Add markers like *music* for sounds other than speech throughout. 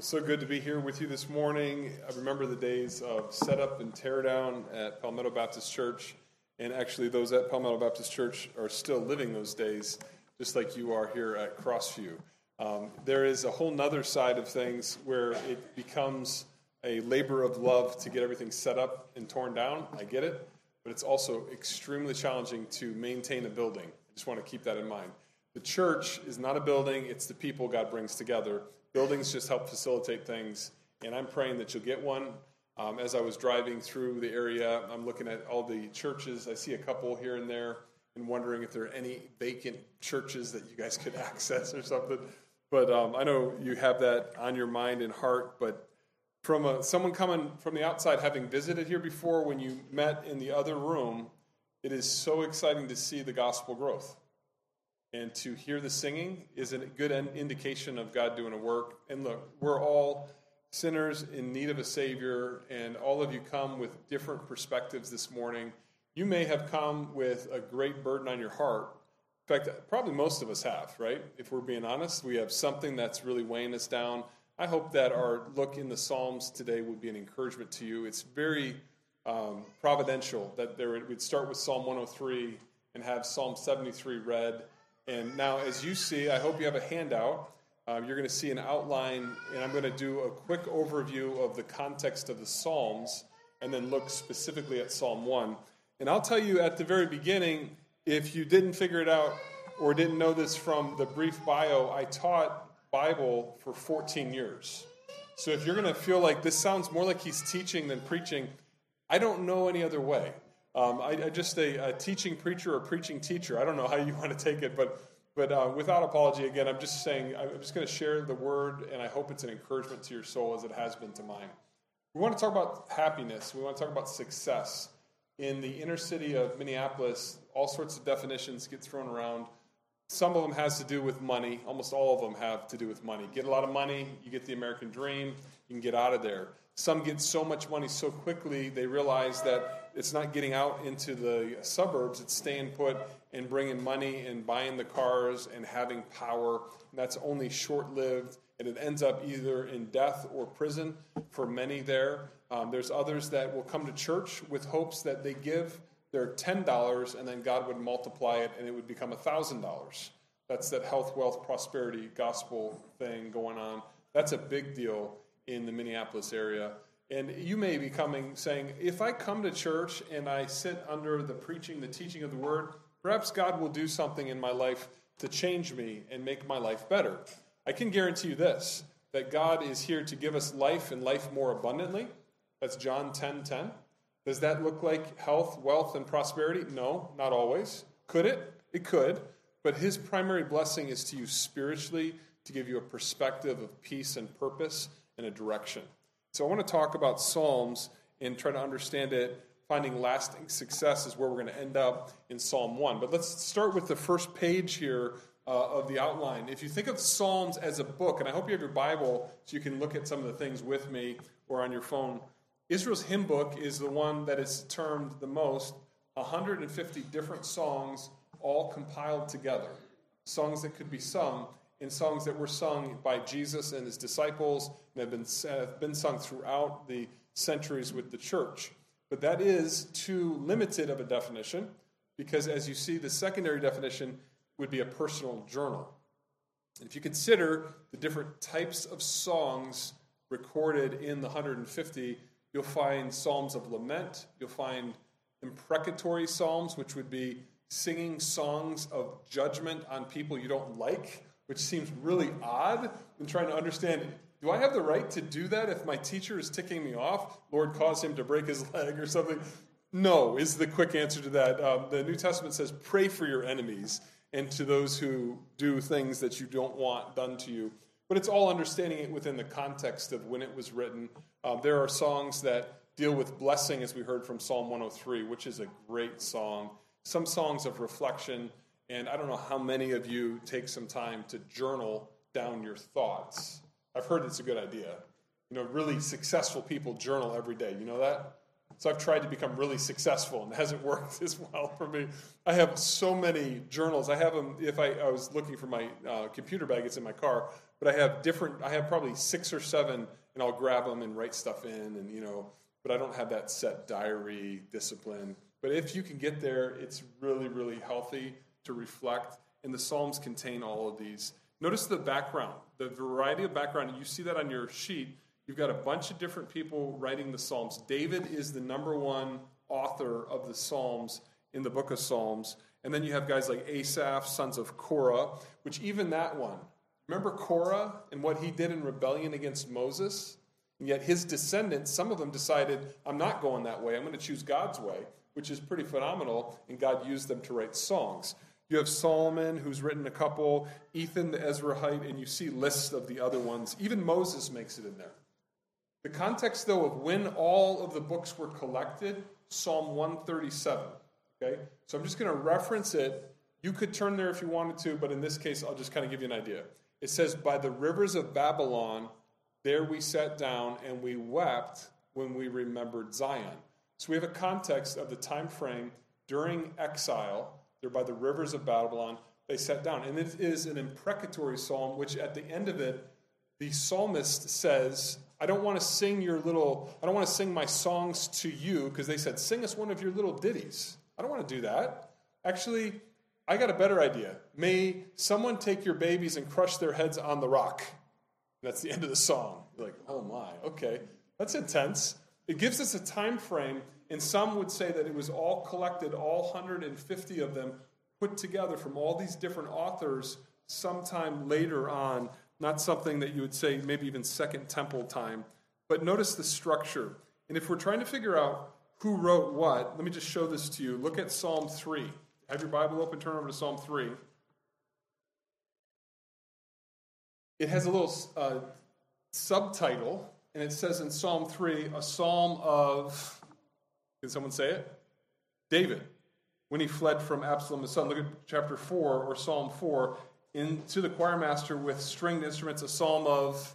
So good to be here with you this morning. I remember the days of setup and tear down at Palmetto Baptist Church, and actually, those at Palmetto Baptist Church are still living those days, just like you are here at Crossview. Um, there is a whole nother side of things where it becomes a labor of love to get everything set up and torn down. I get it, but it's also extremely challenging to maintain a building. I just want to keep that in mind. The church is not a building, it's the people God brings together. Buildings just help facilitate things, and I'm praying that you'll get one. Um, as I was driving through the area, I'm looking at all the churches. I see a couple here and there, and wondering if there are any vacant churches that you guys could *laughs* access or something. But um, I know you have that on your mind and heart. But from a, someone coming from the outside, having visited here before, when you met in the other room, it is so exciting to see the gospel growth. And to hear the singing is a good indication of God doing a work. And look, we're all sinners in need of a Savior, and all of you come with different perspectives this morning. You may have come with a great burden on your heart. In fact, probably most of us have, right? If we're being honest, we have something that's really weighing us down. I hope that our look in the Psalms today would be an encouragement to you. It's very um, providential that there we'd start with Psalm 103 and have Psalm 73 read and now, as you see, I hope you have a handout. Um, you're going to see an outline, and I'm going to do a quick overview of the context of the Psalms and then look specifically at Psalm 1. And I'll tell you at the very beginning, if you didn't figure it out or didn't know this from the brief bio, I taught Bible for 14 years. So if you're going to feel like this sounds more like he's teaching than preaching, I don't know any other way. Um, I, I, just a, a, teaching preacher or preaching teacher. I don't know how you *laughs* want to take it, but but uh, without apology, again, I'm just saying I'm just going to share the word, and I hope it's an encouragement to your soul as it has been to mine. We want to talk about happiness. We want to talk about success in the inner city of Minneapolis. All sorts of definitions get thrown around. Some of them has to do with money. Almost all of them have to do with money. Get a lot of money, you get the American dream. You can get out of there. Some get so much money so quickly they realize that it's not getting out into the suburbs, it's staying put and bringing money and buying the cars and having power. And that's only short lived, and it ends up either in death or prison for many there. Um, there's others that will come to church with hopes that they give their $10 and then God would multiply it and it would become $1,000. That's that health, wealth, prosperity gospel thing going on. That's a big deal in the Minneapolis area. And you may be coming saying, if I come to church and I sit under the preaching, the teaching of the word, perhaps God will do something in my life to change me and make my life better. I can guarantee you this that God is here to give us life and life more abundantly. That's John 10 10. Does that look like health, wealth, and prosperity? No, not always. Could it? It could. But his primary blessing is to you spiritually, to give you a perspective of peace and purpose and a direction. So I want to talk about Psalms and try to understand it. Finding lasting success is where we're going to end up in Psalm 1. But let's start with the first page here uh, of the outline. If you think of Psalms as a book, and I hope you have your Bible so you can look at some of the things with me or on your phone, Israel's hymn book is the one that is termed the most 150 different songs all compiled together. Songs that could be sung in songs that were sung by Jesus and his disciples and have been, have uh, been sung throughout the centuries with the church. But that is too limited of a definition because, as you see, the secondary definition would be a personal journal. And if you consider the different types of songs recorded in the 150, you'll find psalms of lament, you'll find imprecatory psalms, which would be singing songs of judgment on people you don't like which seems really odd in trying to understand do I have the right to do that if my teacher is ticking me off? Lord, cause him to break his *laughs* leg or something. No, is the quick answer to that. Um, the New Testament says, pray for your enemies and to those who do things that you don't want done to you. But it's all understanding it within the context of when it was written. Um, there are songs that deal with blessing, as we heard from Psalm 103, which is a great song. Some songs of reflection and I don't know how many of you take some time to journal down your thoughts. I've heard it's a good idea. You know, really successful people journal every day. You know that? So I've tried to become really successful, and it hasn't *laughs* worked as well for me. I have so many journals. I have them. If I, I was looking for my uh, computer bag, it's in my car. But I have different. I have probably six or seven, and I'll grab them and write stuff in, and you know. But I don't have that set diary discipline. But if you can get there, it's really, really healthy to reflect. And the Psalms contain all of these. Notice the background, the variety of background. You see that on your sheet. You've got a bunch of different people writing the Psalms. David is the number one author of the Psalms in the book of Psalms. And then you have guys like Asaph, sons of Korah, which even that one, remember Korah and what he did in rebellion against Moses? And yet his descendants, some of them decided, I'm not going that way. I'm going to choose God's way, which is pretty phenomenal. And God used them to write songs. You have Solomon, who's written a couple, Ethan the Ezrahite, and you see lists of the other ones. Even Moses makes it in there. The context, though, of when all of the books were collected, Psalm 137. Okay? So I'm just going to reference it. You could turn there if you wanted to, but in this case, I'll just kind of give you an idea. It says, By the rivers of Babylon, there we sat down and we wept when we remembered Zion. So we have a context of the time frame during exile they're by the rivers of Babylon. They sat down. And it is an imprecatory psalm, which at the end of it, the psalmist says, I don't want to sing your little, I don't want to sing my songs to you, because they said, sing us one of your little ditties. I don't want to do that. Actually, I got a better idea. May someone take your babies and crush their heads on the rock. That's the end of the song. You're like, oh my, okay. That's intense. It gives us a time frame and some would say that it was all collected, all 150 of them put together from all these different authors sometime later on, not something that you would say maybe even Second Temple time. But notice the structure. And if we're trying to figure out who wrote what, let me just show this to you. Look at Psalm 3. Have your Bible open, turn over to Psalm 3. It has a little uh, subtitle, and it says in Psalm 3, a psalm of can someone say it? David, when he fled from Absalom his son. Look at chapter 4 or Psalm 4. Into the choir master with stringed instruments, a psalm of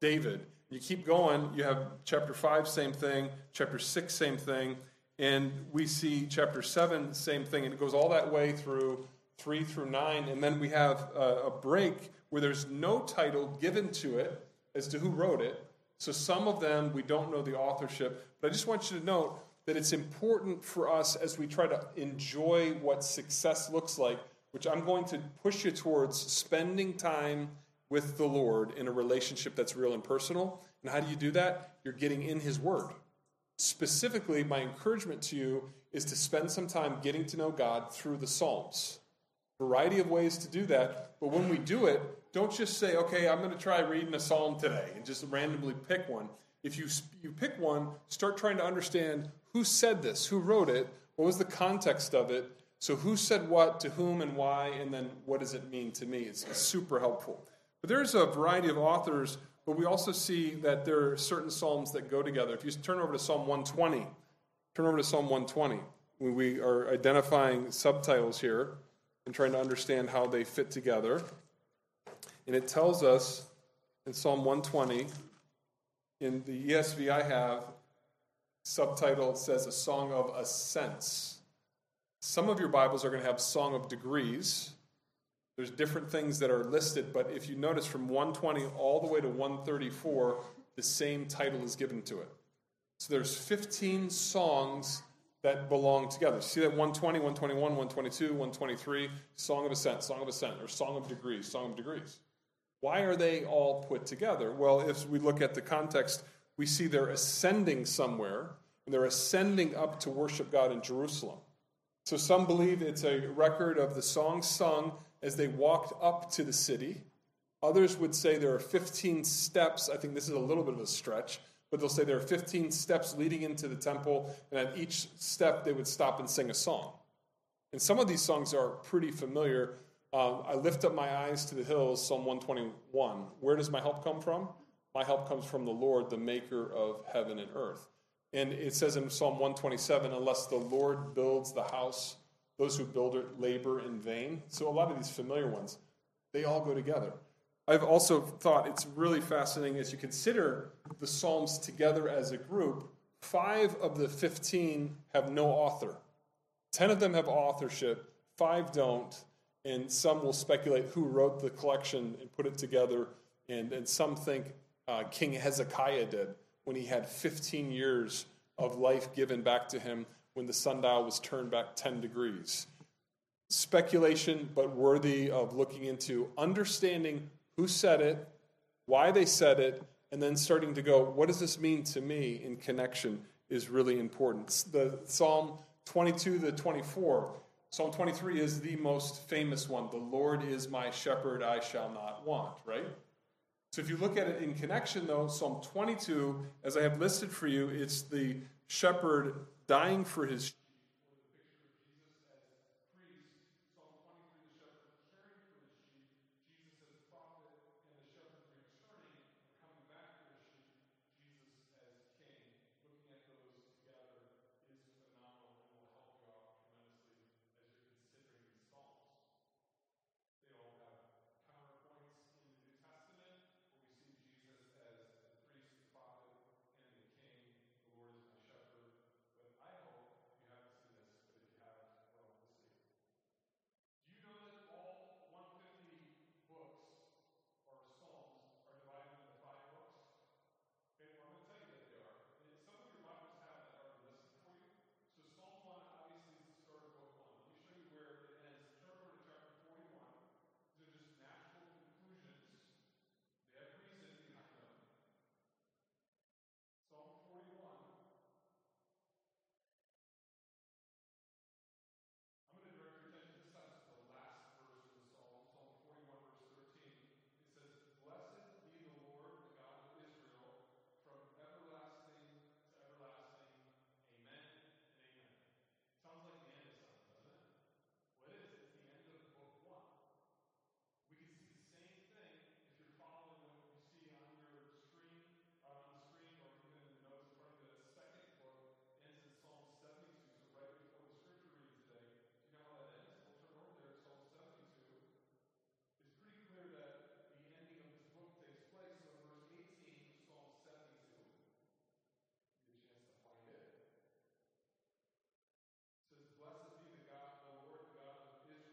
David. You keep going, you have chapter 5, same thing, chapter 6, same thing, and we see chapter 7, same thing, and it goes all that way through 3 through 9, and then we have a, a break where there's no title given to it as to who wrote it. So some of them we don't know the authorship, but I just want you to note that it's important for us as we try to enjoy what success looks like, which I'm going to push you towards spending time with the Lord in a relationship that's real and personal. And how do you do that? You're getting in His Word. Specifically, my encouragement to you is to spend some time getting to know God through the Psalms. Variety of ways to do that, but when we do it, don't just say, okay, I'm going to try reading a psalm today and just randomly pick one. If you, you pick one, start trying to understand who said this? Who wrote it? What was the context of it? So, who said what to whom and why? And then, what does it mean to me? It's, super helpful. But there's a variety of authors, but we also see that there are certain Psalms that go together. If you turn over to Psalm 120, turn over to Psalm 120. We are identifying subtitles here and trying to understand how they fit together. And it tells us in Psalm 120, in the ESV I have, subtitle says a song of ascents. Some of your Bibles are going to have song of degrees. There's different things that are listed, but if you notice from 120 all the way to 134, the same title is given to it. So there's 15 songs that belong together. See that 120, 121, 122, 123, Song of Ascent, Song of Ascent, or Song of Degrees, Song of Degrees. Why are they all put together? Well, if we look at the context, we see they're ascending somewhere, and they're ascending up to worship God in Jerusalem. So some believe it's a record of the songs sung as they walked up to the city. Others would say there are 15 steps. I think this is a little bit of a stretch, but they'll say there are 15 steps leading into the temple, and at each step they would stop and sing a song. And some of these songs are pretty familiar. Um, I lift up my eyes to the hills, Psalm 121. Where does my help come from? My help comes from the Lord, the maker of heaven and earth. And it says in Psalm 127 unless the Lord builds the house, those who build it labor in vain. So a lot of these familiar ones, they all go together. I've also thought it's really fascinating as you consider the Psalms together as a group. five of the 15 have no author. 10 of them have authorship, five don't, and some will speculate who wrote the collection and put it together, and, and some think uh, King Hezekiah did when he had 15 years of life given back to him when the sundial was turned back 10 degrees. Speculation, but worthy of looking into, understanding who said it, why they said it, and then starting to go, what does this mean to me in connection is really important. The Psalm 22 to 24. Psalm 23 is the most famous one. The Lord is my shepherd, I shall not want, right? So if you look at it in connection, though, Psalm 22, as I have listed for you, it's the shepherd dying for his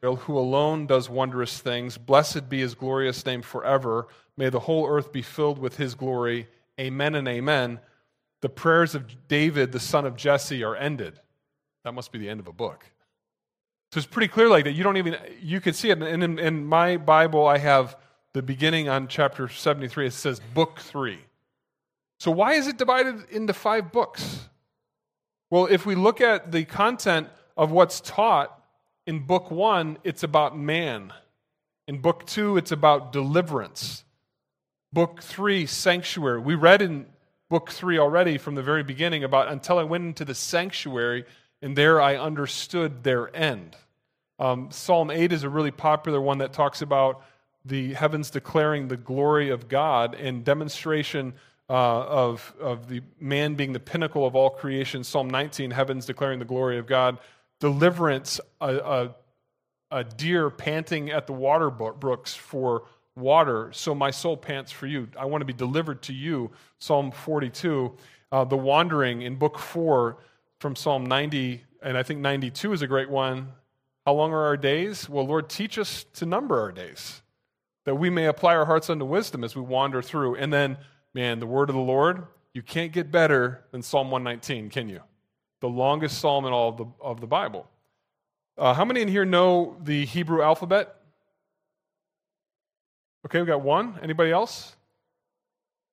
who alone does wondrous things. Blessed be his glorious name forever. May the whole earth be filled with his glory. Amen and amen. The prayers of David, the son of Jesse, are ended. That must be the end of a book. So it's pretty clear like that. You don't even, you can see it. And in, in my Bible, I have the beginning on chapter 73. It says book three. So why is it divided into five books? Well, if we look at the content of what's taught, in book one, it's about man. In book two, it's about deliverance. Book three, sanctuary. We read in book three already from the very beginning about until I went into the sanctuary, and there I understood their end. Um, Psalm 8 is a really popular one that talks about the heavens declaring the glory of God and demonstration uh, of, of the man being the pinnacle of all creation. Psalm 19, heavens declaring the glory of God deliverance, a, a, a deer panting at the water brooks for water, so my soul pants for you. I want to be delivered to you. Psalm 42. Uh, the wandering in book 4 from Psalm 90, and I think 92 is a great one. How long are our days? Well, Lord, teach us to number our days, that we may apply our hearts unto wisdom as we wander through. And then, man, the word of the Lord, you can't get better than Psalm 119, can you? The longest psalm in all of the, of the Bible. Uh, how many in here know the Hebrew alphabet? Okay, we got one. Anybody else?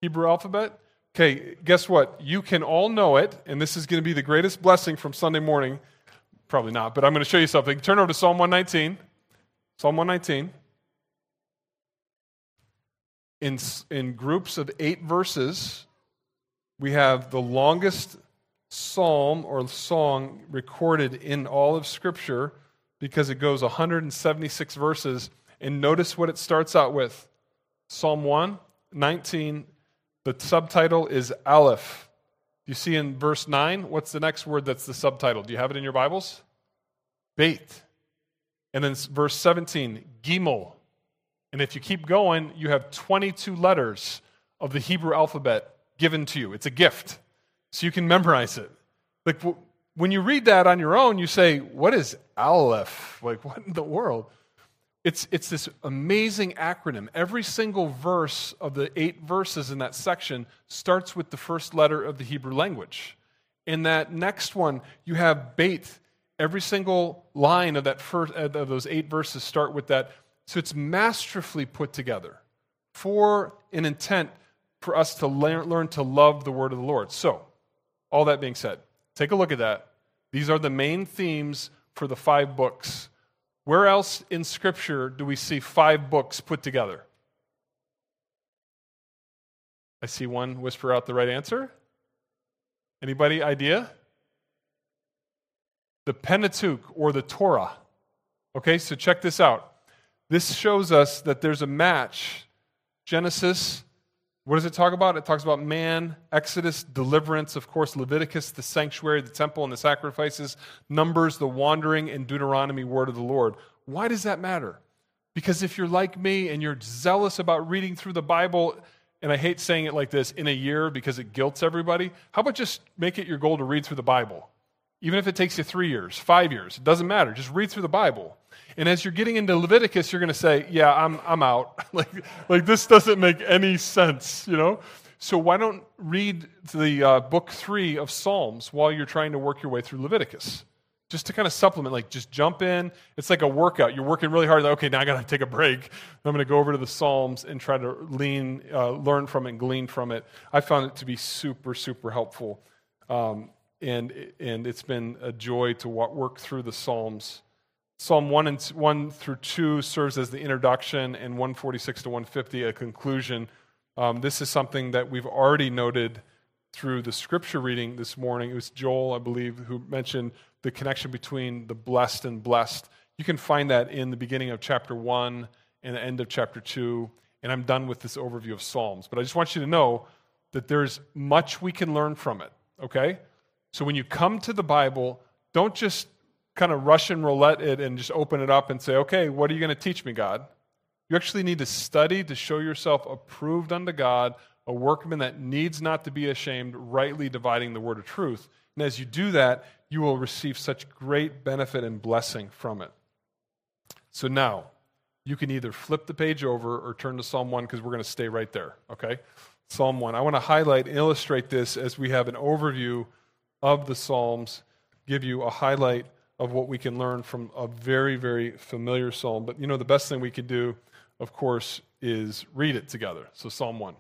Hebrew alphabet? Okay, guess what? You can all know it, and this is going to be the greatest blessing from Sunday morning. Probably not, but I'm going to show you something. Turn over to Psalm 119. Psalm 119. In, in groups of eight verses, we have the longest psalm or song recorded in all of Scripture because it goes 176 verses. And notice what it starts out with Psalm 1, 19. The subtitle is Aleph. You see in verse 9, what's the next word that's the subtitle? Do you have it in your Bibles? Beit. And then verse 17, Gimel. And if you keep going, you have 22 letters of the Hebrew alphabet given to you. It's a gift. So you can memorize it. Like when you read that on your own, you say, What is Aleph? Like, what in the world? It's, it's this amazing acronym. Every single verse of the eight verses in that section starts with the first letter of the Hebrew language. In that next one, you have Beit. Every single line of that first uh, of those eight verses start with that. So it's masterfully put together for an intent for us to learn, learn to love the word of the Lord. So, all that being said, take a look at that. These are the main themes for the five books where else in Scripture do we see five books put together? I see one whisper out the right answer. Anybody idea? The Pentateuch or the Torah. Okay, so check this out. This shows us that there's a match. Genesis, what does it talk about? It talks about man, Exodus, deliverance, of course, Leviticus, the sanctuary, the temple, and the sacrifices, Numbers, the wandering, and Deuteronomy, word of the Lord. Why does that matter? Because if you're like me and you're zealous about reading through the Bible, and I hate saying it like this, in a year because it guilts everybody, how about just make it your goal to read through the Bible? Even if it takes you three years, five years, it doesn't matter. Just read through the Bible. And as you're getting into Leviticus, you're going to say, Yeah, I'm, I'm out. *laughs* like, like, this doesn't make any sense, you know? So why don't read the uh, book three of Psalms while you're trying to work your way through Leviticus? Just to kind of supplement, like just jump in. It's like a workout. You're working really hard. Like, okay, now I got to take a break. I'm going to go over to the Psalms and try to lean, uh, learn from it, and glean from it. I found it to be super, super helpful. Um, and, and it's been a joy to work through the Psalms Psalm 1, and 1 through 2 serves as the introduction, and 146 to 150 a conclusion. Um, this is something that we've already noted through the scripture reading this morning. It was Joel, I believe, who mentioned the connection between the blessed and blessed. You can find that in the beginning of chapter 1 and the end of chapter 2. And I'm done with this overview of Psalms. But I just want you to know that there's much we can learn from it, okay? So when you come to the Bible, don't just kind of Russian roulette it and just open it up and say, okay, what are you going to teach me, God? You actually need to study to show yourself approved unto God, a workman that needs not to be ashamed, rightly dividing the word of truth. And as you do that, you will receive such great benefit and blessing from it. So now, you can either flip the page over or turn to Psalm 1 because we're going to stay right there, okay? Psalm 1. I want to highlight and illustrate this as we have an overview of the Psalms, give you a highlight of what we can learn from a very, very familiar psalm. But you know, the best thing we could do, of course, is read it together. So, Psalm 1.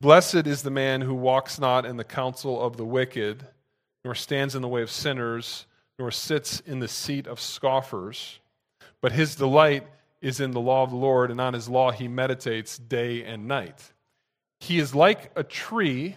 Blessed is the man who walks not in the counsel of the wicked, nor stands in the way of sinners, nor sits in the seat of scoffers. But his delight is in the law of the Lord, and on his law he meditates day and night. He is like a tree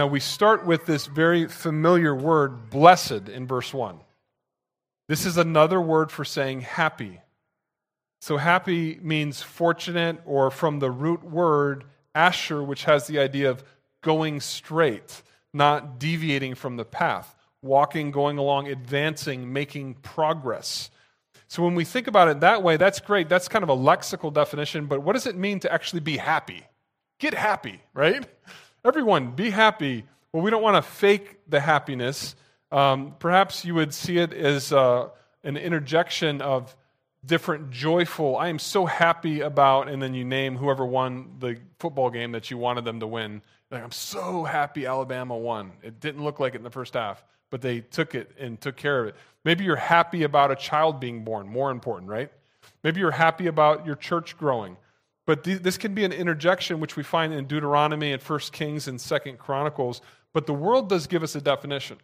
Now, we start with this very familiar word, blessed, in verse 1. This is another word for saying happy. So, happy means fortunate, or from the root word asher, which has the idea of going straight, not deviating from the path, walking, going along, advancing, making progress. So, when we think about it that way, that's great. That's kind of a lexical definition, but what does it mean to actually be happy? Get happy, right? Everyone, be happy. Well, we don't want to fake the happiness. Um, perhaps you would see it as uh, an interjection of different joyful, I am so happy about, and then you name whoever won the football game that you wanted them to win. Like, I'm so happy Alabama won. It didn't look like it in the first half, but they took it and took care of it. Maybe you're happy about a child being born, more important, right? Maybe you're happy about your church growing. But th- this can be an interjection, which we find in Deuteronomy and 1 Kings and 2 Chronicles. But the world does give us a definition.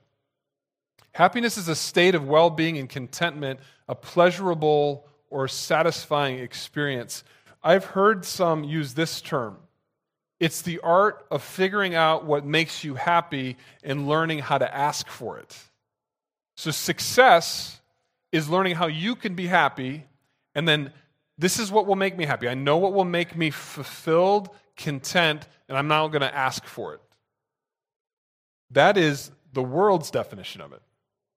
Happiness is a state of well being and contentment, a pleasurable or satisfying experience. I've heard some use this term it's the art of figuring out what makes you happy and learning how to ask for it. So, success is learning how you can be happy, and then this is what will make me happy. I know what will make me fulfilled, content, and I'm now going to ask for it. That is the world's definition of it.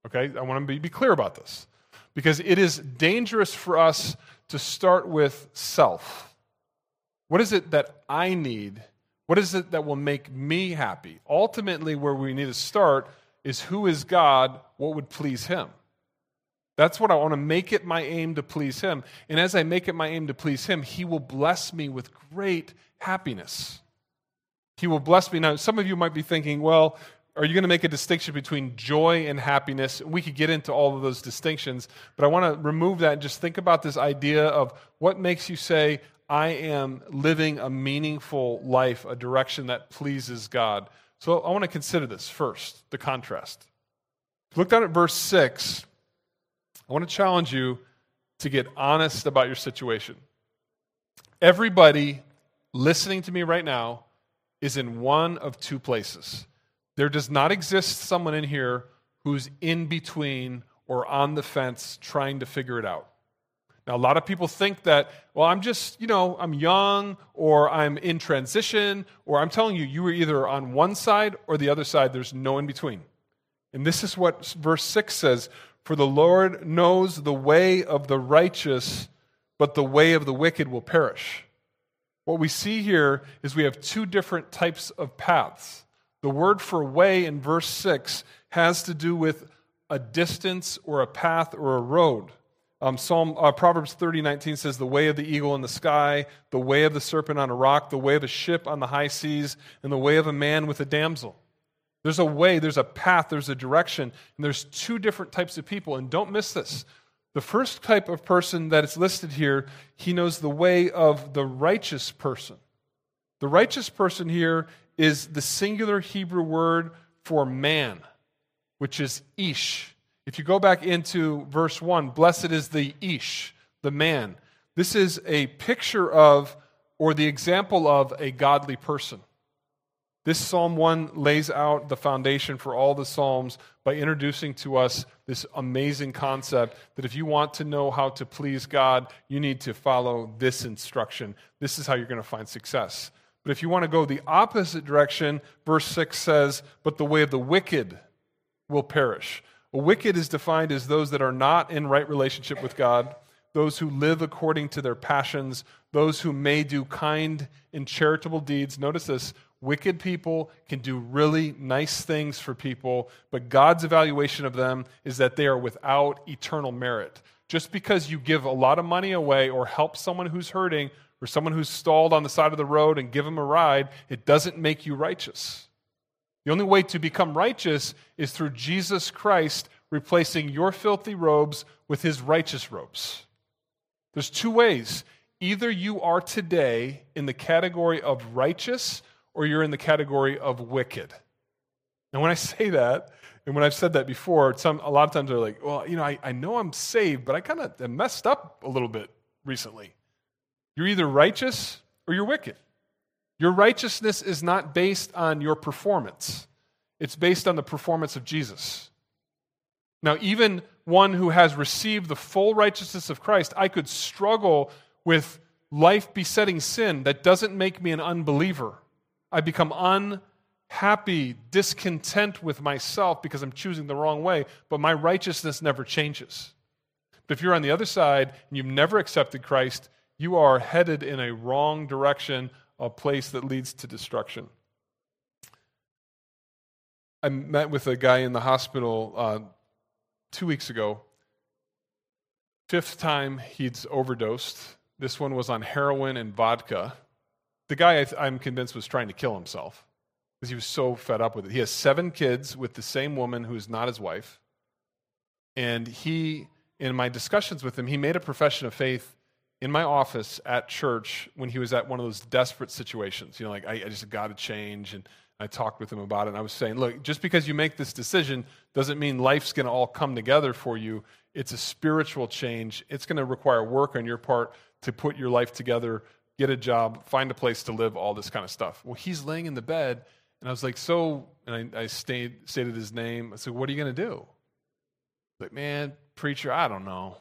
Okay? I want to be clear about this because it is dangerous for us to start with self. What is it that I need? What is it that will make me happy? Ultimately, where we need to start is who is God? What would please Him? That's what I want to make it my aim to please Him. And as I make it my aim to please Him, He will bless me with great happiness. He will bless me. Now, some of you might be thinking, well, are you going to make a distinction between joy and happiness? We could get into all of those distinctions, but I want to remove that and just think about this idea of what makes you say, I am living a meaningful life, a direction that pleases God. So I want to consider this first, the contrast. Look down at verse 6. I want to challenge you to get honest about your situation. Everybody listening to me right now is in one of two places. There does not exist someone in here who's in between or on the fence trying to figure it out. Now, a lot of people think that, well, I'm just, you know, I'm young or I'm in transition, or I'm telling you, you were either on one side or the other side. There's no in between. And this is what verse 6 says For the Lord knows the way of the righteous, but the way of the wicked will perish. What we see here is we have two different types of paths. The word for way in verse 6 has to do with a distance or a path or a road. Um, Psalm uh, Proverbs thirty nineteen says, "The way of the eagle in the sky, the way of the serpent on a rock, the way of a ship on the high seas, and the way of a man with a damsel." There's a way, there's a path, there's a direction, and there's two different types of people. And don't miss this. The first type of person that is listed here, he knows the way of the righteous person. The righteous person here is the singular Hebrew word for man, which is ish. If you go back into verse 1, blessed is the Ish, the man. This is a picture of, or the example of, a godly person. This Psalm 1 lays out the foundation for all the Psalms by introducing to us this amazing concept that if you want to know how to please God, you need to follow this instruction. This is how you're going to find success. But if you want to go the opposite direction, verse 6 says, But the way of the wicked will perish. A wicked is defined as those that are not in right relationship with God, those who live according to their passions, those who may do kind and charitable deeds. Notice this wicked people can do really nice things for people, but God's evaluation of them is that they are without eternal merit. Just because you give a lot of money away or help someone who's hurting or someone who's stalled on the side of the road and give them a ride, it doesn't make you righteous. The only way to become righteous is through Jesus Christ replacing your filthy robes with his righteous robes. There's two ways. Either you are today in the category of righteous or you're in the category of wicked. And when I *laughs* say that, and when I've said that before, some, a lot of times they're like, well, you know, I, I know I'm saved, but I kind of messed up a little bit recently. You're either righteous or you're wicked. Your righteousness is not based on your performance, it's based on the performance of Jesus. Now, even one who has received the full righteousness of Christ, I could struggle with life besetting sin that doesn't make me an unbeliever. I become unhappy, discontent with myself because I'm choosing the wrong way, but my righteousness never changes. But if you're on the other side and you've never accepted Christ, you are headed in a wrong direction a place that leads to destruction. I met with a guy in the hospital uh, two weeks ago. Fifth time he'd overdosed. This one was on heroin and vodka. The guy I am convinced was trying to kill himself because he was so fed up with it. He has seven kids with the same woman who is not his wife. And he, in my discussions with him, he made a profession of faith in my office at church when he was at one of those desperate situations. You know, like, I, I just got to change. And I talked with him about it. And I was saying, look, just because you make this decision doesn't mean life's going to all come together for you. It's a spiritual change. It's going to require work on your part to put your life together, get a job, find a place to live, all this kind of stuff. Well, he's laying in the bed. And I was like, so, and I, I stayed, stated his name. I said, what are you going to do? Like, man, preacher, I don't know.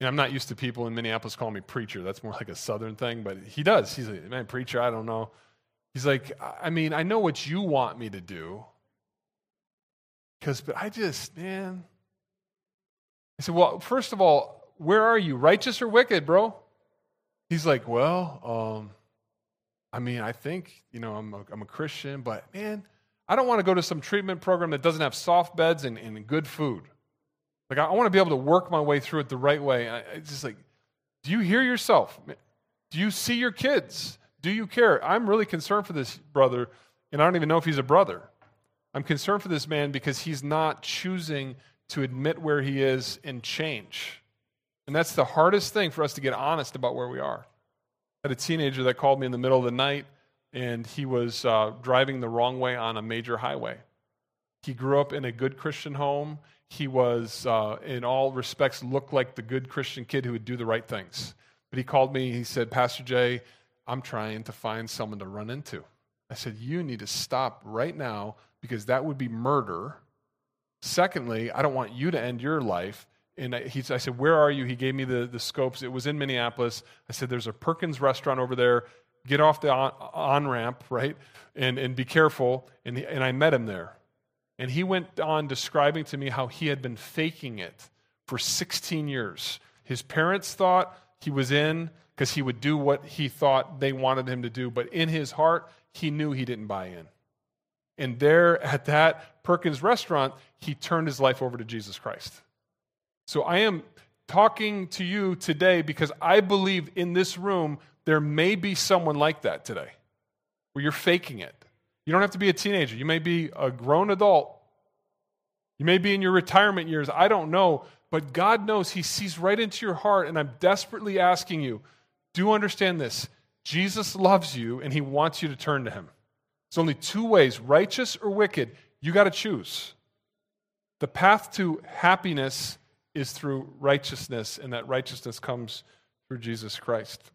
And I'm not used to people in Minneapolis calling me preacher. That's more like a southern thing, but he does. He's like, man, preacher, I don't know. He's like, I mean, I know what you want me to do. Because, but I just, man. I said, well, first of all, where are you, righteous or wicked, bro? He's like, well, um, I mean, I think, you know, I'm a, I'm a Christian, but man, I don't want to go to some treatment program that doesn't have soft beds and, and good food. Like, I, I want to be able to work my way through it the right way. I, it's just like, do you hear yourself? Do you see your kids? Do you care? I'm really concerned for this brother, and I don't even know if he's a brother. I'm concerned for this man because he's not choosing to admit where he is and change. And that's the hardest thing for us to get honest about where we are. I had a teenager that called me in the middle of the night, and he was uh, driving the wrong way on a major highway. He grew up in a good Christian home. He was, uh, in all respects, looked like the good Christian kid who would do the right things. But he called me. He said, Pastor Jay, I'm trying to find someone to run into. I said, You need to stop right now because that would be murder. Secondly, I don't want you to end your life. And I, he, I said, Where are you? He gave me the, the scopes. It was in Minneapolis. I said, There's a Perkins restaurant over there. Get off the on, ramp, right? And, and be careful. And, and I met him there. And he went on describing to me how he had been faking it for 16 years. His parents thought he was in because he would do what he thought they wanted him to do, but in his heart, he knew he didn't buy in. And there at that Perkins restaurant, he turned his life over to Jesus Christ. So I am talking to you today because I believe in this room there may be someone like that today where you're faking it. You don't have to be a teenager. You may be a grown adult. You may be in your retirement years. I don't know. But God knows. He sees right into your heart. And I'm desperately asking you do understand this. Jesus loves you and he wants you to turn to him. There's only two ways righteous or wicked. You got to choose. The path to happiness is through righteousness, and that righteousness comes through Jesus Christ.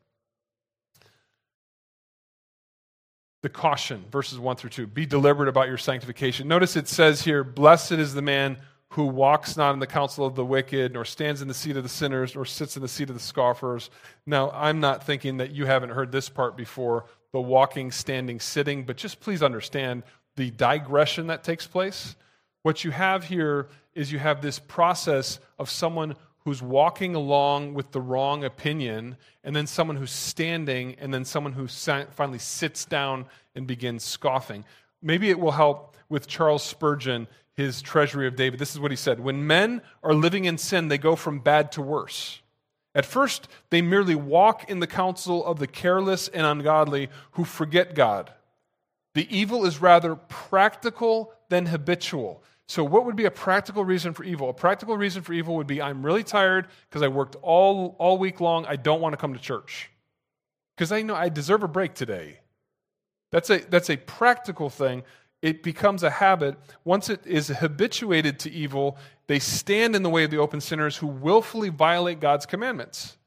the caution, verses 1 through 2. Be deliberate about your sanctification. Notice it says here, Blessed is the man who walks not in the counsel of the wicked, nor stands in the seat of the sinners, nor sits in the seat of the scoffers. Now, I'm not thinking that you haven't heard this part before the walking, standing, sitting, but just please understand the digression that takes place. What you have here is you have this process of someone who's walking along with the wrong opinion, and then someone who's standing, and then someone who finally sits down and begins scoffing. Maybe it will help with Charles Spurgeon, his Treasury of David. This is what he said When men are living in sin, they go from bad to worse. At first, they merely walk in the counsel of the careless and ungodly who forget God. The evil is rather practical than habitual. So, what would be a practical reason for evil? A practical reason for evil would be I'm really tired because I worked all, all week long. I don't want to come to church because I know I deserve a break today. That's a, that's a practical thing. It becomes a habit. Once it is habituated to evil, they stand in the way of the open sinners who willfully violate God's commandments.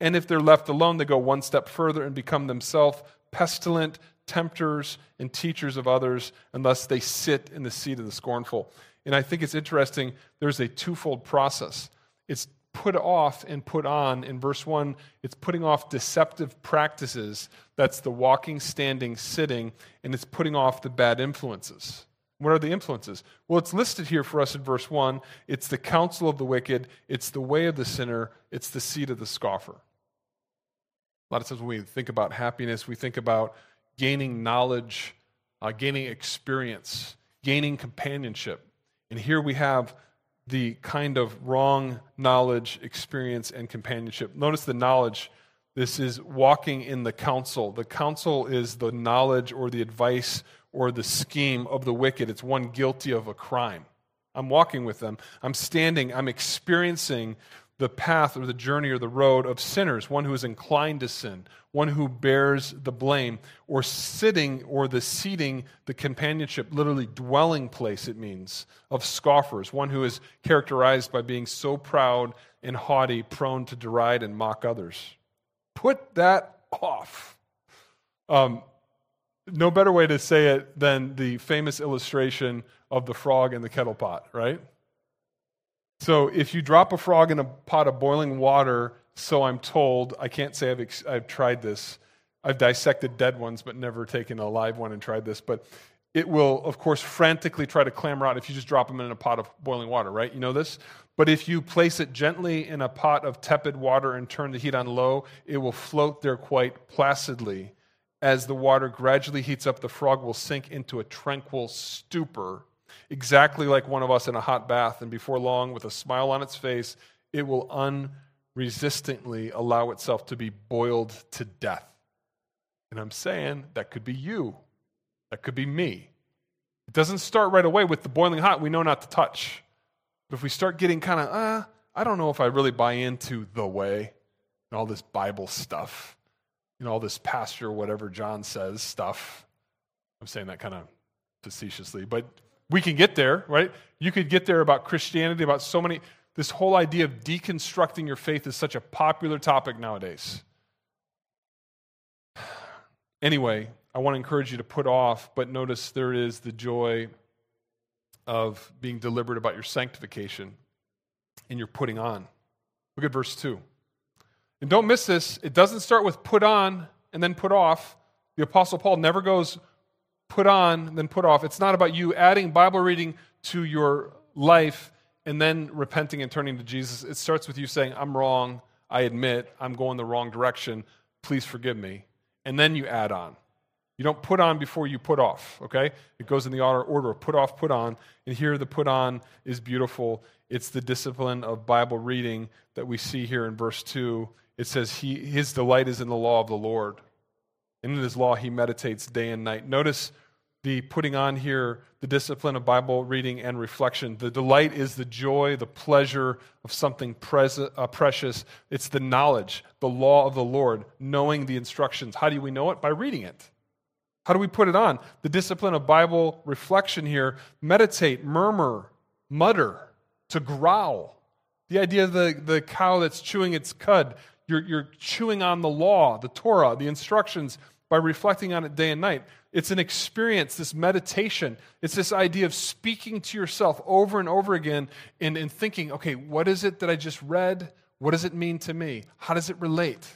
And if they're left alone, they go one step further and become themselves pestilent, tempters and teachers of others unless they sit in the seat of the scornful. And I think it's interesting, there's a twofold process. It's put off and put on. In verse 1, it's putting off deceptive practices. That's the walking, standing, sitting, and it's putting off the bad influences. What are the influences? Well, it's listed here for us in verse 1. It's the counsel of the wicked, it's the way of the sinner, it's the seat of the scoffer. A lot of times when we think about happiness, we think about gaining knowledge, uh, gaining experience, gaining companionship. And here we have the kind of wrong knowledge, experience, and companionship. Notice the knowledge. This is walking in the counsel. The counsel is the knowledge or the advice or the scheme of the wicked. It's one guilty of a crime. I'm walking with them. I'm standing. I'm experiencing the path or the journey or the road of sinners, one who is inclined to sin, one who bears the blame, or sitting or the seating, the companionship, literally dwelling place, it means, of scoffers, one who is characterized by being so proud and haughty, prone to deride and mock others. Put that off. Um, no better way to say it than the famous illustration of the frog in the kettle pot, right? So if you drop a frog in a pot of boiling water, so I'm told, I can't say I've, ex- I've tried this. I've dissected dead ones, but never taken a live one and tried this. But it will, of course, frantically try to clamber out if you just drop them in a pot of boiling water, right? You know this? But if you place it gently in a pot of tepid water and turn the heat on low, it will float there quite placidly. As the water gradually heats up, the frog will sink into a tranquil stupor exactly like one of us in a hot bath, and before long, with a smile on its face, it will unresistingly allow itself to be boiled to death. And I'm saying that could be you, that could be me. It doesn't start right away with the boiling hot, we know not to touch. But if we start getting kind of, uh, I don't know if I really buy into the way and all this Bible stuff, and all this pastor, whatever John says stuff. I'm saying that kind of facetiously, but we can get there, right? You could get there about Christianity, about so many. This whole idea of deconstructing your faith is such a popular topic nowadays. *sighs* Anyway, I want to encourage you to put off, but notice there is the joy of being deliberate about your sanctification and your putting on. Look at verse 2. And don't miss this, it doesn't start with put on and then put off. The Apostle Paul never goes put on then put off. It's not about you adding Bible reading to your life and then repenting and turning to Jesus. It starts with you saying, I'm wrong. I admit I'm going the wrong direction. Please forgive me. And then you add on. You don't put on before you put off, okay? It goes in the order of put off, put on. And here the put on is beautiful. It's the discipline of Bible reading that we see here in verse 2. It says, he, His delight is in the law of the Lord. And in his law, he meditates day and night. Notice the putting on here the discipline of Bible reading and reflection. The delight is the joy, the pleasure of something pres- uh, precious. It's the knowledge, the law of the Lord, knowing the instructions. How do we know it? By reading it. How do we put it on? The discipline of Bible reflection here meditate, murmur, mutter, to growl. The idea of the, the cow that's chewing its cud. You're, you're chewing on the law, the Torah, the instructions by reflecting on it day and night. It's an experience, this meditation. It's this idea of speaking to yourself over and over again and, and thinking, okay, what is it that I just read? What does it mean to me? How does it relate?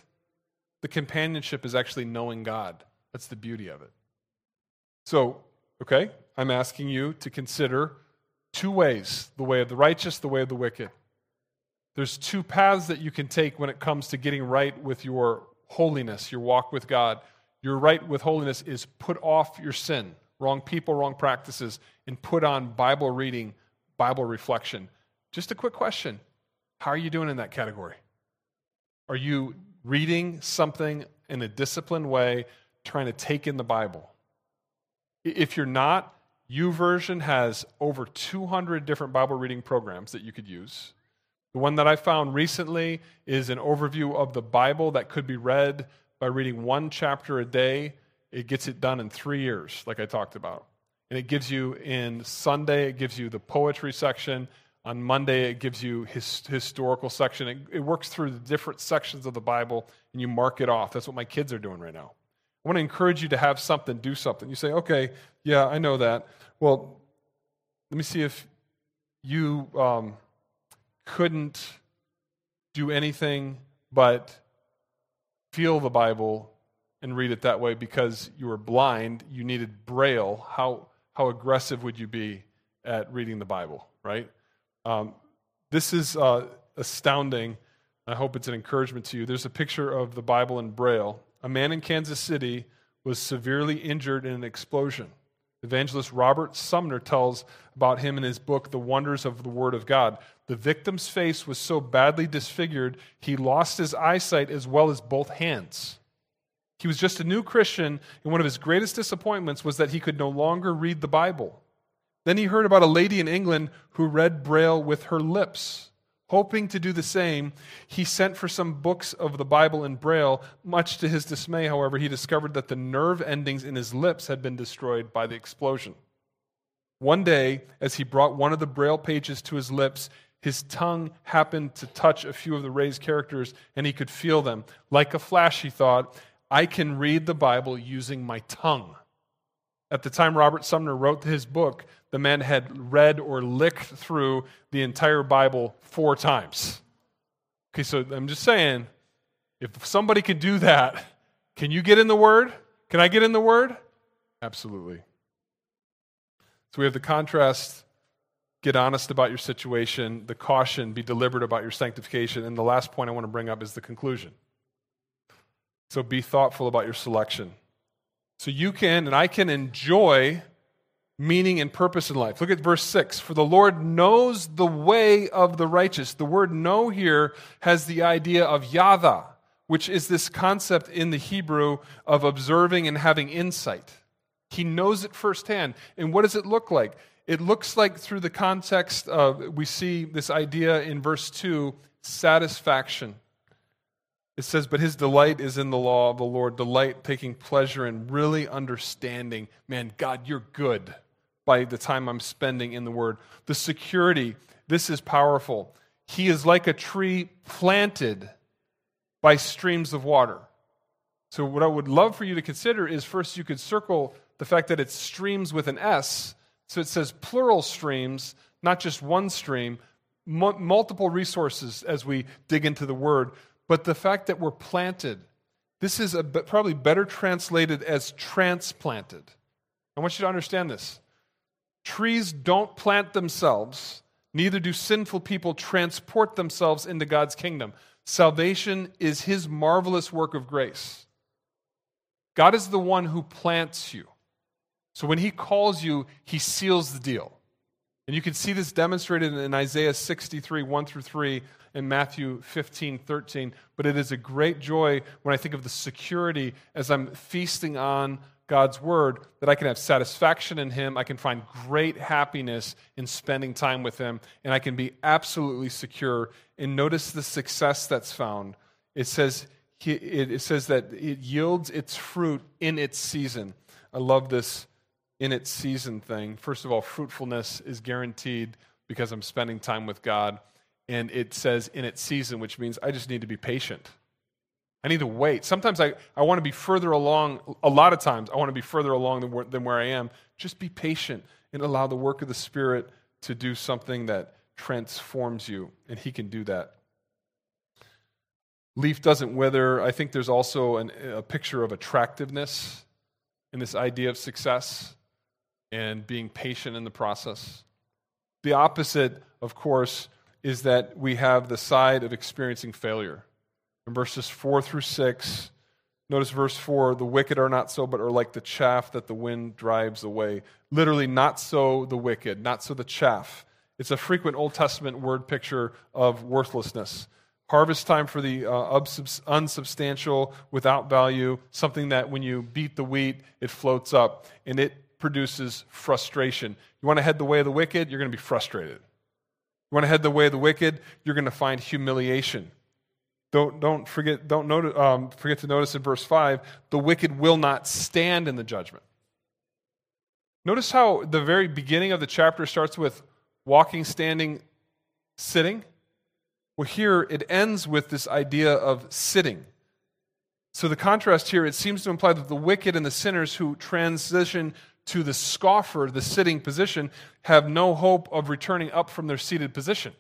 The companionship is actually knowing God. That's the beauty of it. So, okay, I'm asking you to consider two ways the way of the righteous, the way of the wicked. There's two paths that you can take when it comes to getting right with your holiness, your walk with God. Your right with holiness is put off your sin, wrong people, wrong practices, and put on Bible reading, Bible reflection. Just a quick question How are you doing in that category? Are you reading something in a disciplined way, trying to take in the Bible? If you're not, YouVersion has over 200 different Bible reading programs that you could use. The one that I found recently is an overview of the Bible that could be read by reading one chapter a day, it gets it done in three years, like I talked about. And it gives you in Sunday, it gives you the poetry section. On Monday, it gives you his historical section. It, it works through the different sections of the Bible, and you mark it off. That's what my kids are doing right now. I want to encourage you to have something, do something. You say, okay, yeah, I know that. Well, let me see if you um, couldn't do anything but feel the Bible and read it that way because you were blind, you needed Braille, how, how aggressive would you be at reading the Bible, right? Um, this is uh, astounding. I hope it's an encouragement to you. There's a picture of the Bible in Braille. A man in Kansas City was severely injured in an explosion. Evangelist Robert Sumner tells about him in his book, The Wonders of the Word of God. The victim's face was so badly disfigured, he lost his eyesight as well as both hands. He was just a new Christian, and one of his greatest disappointments was that he could no longer read the Bible. Then he heard about a lady in England who read Braille with her lips. Hoping to do the same, he sent for some books of the Bible in Braille. Much to his dismay, however, he discovered that the nerve endings in his lips had been destroyed by the explosion. One day, as he brought one of the Braille pages to his lips, his tongue happened to touch a few of the raised characters, and he could feel them. Like a flash, he thought, I can read the Bible using my tongue. At the time Robert Sumner wrote his book, the man had read or licked through the entire Bible four times. Okay, so I'm just saying, if somebody can do that, can you get in the Word? Can I get in the Word? Absolutely. So we have the contrast get honest about your situation, the caution, be deliberate about your sanctification. And the last point I want to bring up is the conclusion. So be thoughtful about your selection. So you can and I can enjoy meaning and purpose in life. Look at verse 6. For the Lord knows the way of the righteous. The word know here has the idea of yada, which is this concept in the Hebrew of observing and having insight. He knows it firsthand. And what does it look like? It looks like through the context of, we see this idea in verse 2 satisfaction. It says, But his delight is in the law of the Lord, delight taking pleasure in really understanding, man, God, you're good by the time I'm spending in the Word. The security, this is powerful. He is like a tree planted by streams of water. So, what I would love for you to consider is first, you could circle the fact that it's streams with an S. So it says plural streams, not just one stream, multiple resources as we dig into the word. But the fact that we're planted, this is a, probably better translated as transplanted. I want you to understand this. Trees don't plant themselves, neither do sinful people transport themselves into God's kingdom. Salvation is his marvelous work of grace. God is the one who plants you. So when he calls you, he seals the deal. And you can see this demonstrated in Isaiah 63, 1 through 3, and Matthew 15, 13. But it is a great joy when I think of the security as I'm feasting on God's word that I can have satisfaction in Him. I can find great happiness in spending time with Him, and I can be absolutely secure. And notice the success that's found. It says, it says that it yields its fruit in its season. I love this in its season thing. First of all, fruitfulness is guaranteed because I'm spending time with God. And it says in its season, which means I just need to be patient. I need to wait. Sometimes I, I want to be further along. A lot of times, I want to be further along than where, than where I am. Just be patient and allow the work of the Spirit to do something that transforms you. And He can do that. Leaf doesn't wither. I think there's also an, a picture of attractiveness in this idea of success and being patient in the process. The opposite, of course, is that we have the side of experiencing failure. In verses 4 through 6, notice verse 4 the wicked are not so, but are like the chaff that the wind drives away. Literally, not so the wicked, not so the chaff. It's a frequent Old Testament word picture of worthlessness. Harvest time for the uh, unsubstantial, without value, something that when you beat the wheat, it floats up. And it produces frustration. You want to head the way of the wicked, you're going to be frustrated. You want to head the way of the wicked, you're going to find humiliation. Don't, don't, forget, don't notice, um, forget to notice in verse 5 the wicked will not stand in the judgment. Notice how the very beginning of the chapter starts with walking, standing, sitting. Well, here it ends with this idea of sitting. So the contrast here, it seems to imply that the wicked and the sinners who transition to the scoffer, the sitting position, have no hope of returning up from their seated position.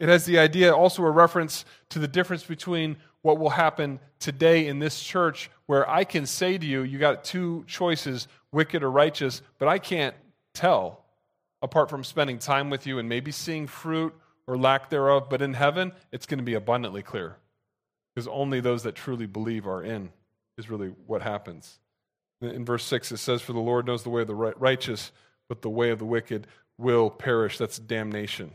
It has the idea, also a reference to the difference between what will happen today in this church, where I can say to you, you got two choices, wicked or righteous, but I can't tell apart from spending time with you and maybe seeing fruit or lack thereof. But in heaven, it's going to be abundantly clear because only those that truly believe are in, is really what happens. In verse 6, it says, For the Lord knows the way of the righteous, but the way of the wicked will perish. That's damnation.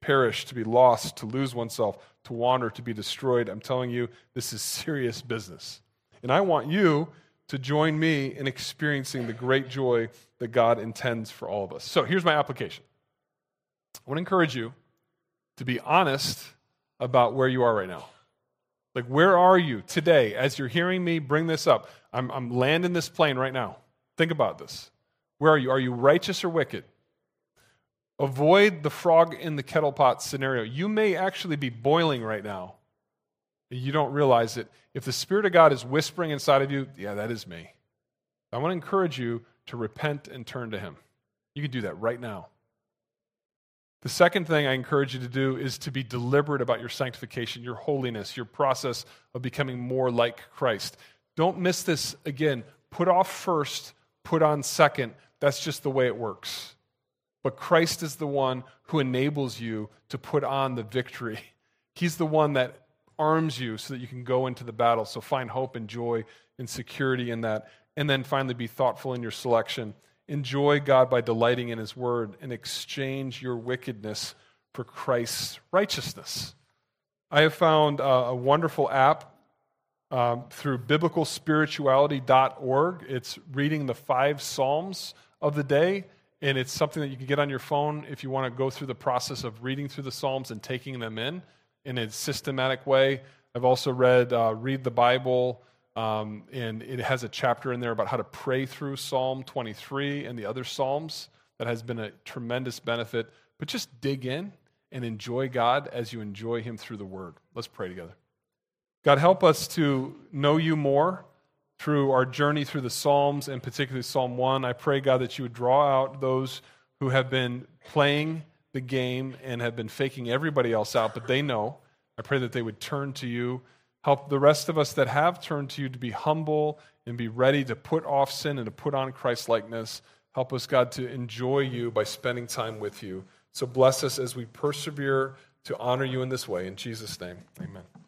Perish, to be lost, to lose oneself, to wander, to be destroyed. I'm telling you, this is serious business. And I want you to join me in experiencing the great joy that God intends for all of us. So here's my application I want to encourage you to be honest about where you are right now. Like, where are you today as you're hearing me bring this up? I'm, I'm landing this plane right now. Think about this. Where are you? Are you righteous or wicked? Avoid the frog in the kettle pot scenario. You may actually be boiling right now. You don't realize it. If the Spirit of God is whispering inside of you, yeah, that is me. I want to encourage you to repent and turn to Him. You can do that right now. The second thing I encourage you to do is to be deliberate about your sanctification, your holiness, your process of becoming more like Christ. Don't miss this again. Put off first, put on second. That's just the way it works. But Christ is the one who enables you to put on the victory. *laughs* He's the one that arms you so that you can go into the battle. So find hope and joy and security in that. And then finally, be thoughtful in your selection. Enjoy God by delighting in His word and exchange your wickedness for Christ's righteousness. I have found uh, a wonderful app um, through biblicalspirituality.org. It's reading the five Psalms of the day, and it's something that you can get on your phone if you want to go through the process of reading through the Psalms and taking them in in a systematic way. I've also read uh, Read the Bible, um, and it has a chapter in there about how to pray through Psalm 23 and the other Psalms. That has been a tremendous benefit. But just dig in and enjoy God as you enjoy Him through the Word. Let's pray together. God, help us to know you more through our journey through the Psalms, and particularly Psalm 1. I pray, God, that you would draw out those who have been playing the game and have been faking everybody else out, but they know. I pray that they would turn to you. Help the rest of us that have turned to you to be humble and be ready to put off sin and to put on Christ likeness. Help us, God, to enjoy you by spending time with you. So bless us as we persevere to honor you in this way. In Jesus' name, amen.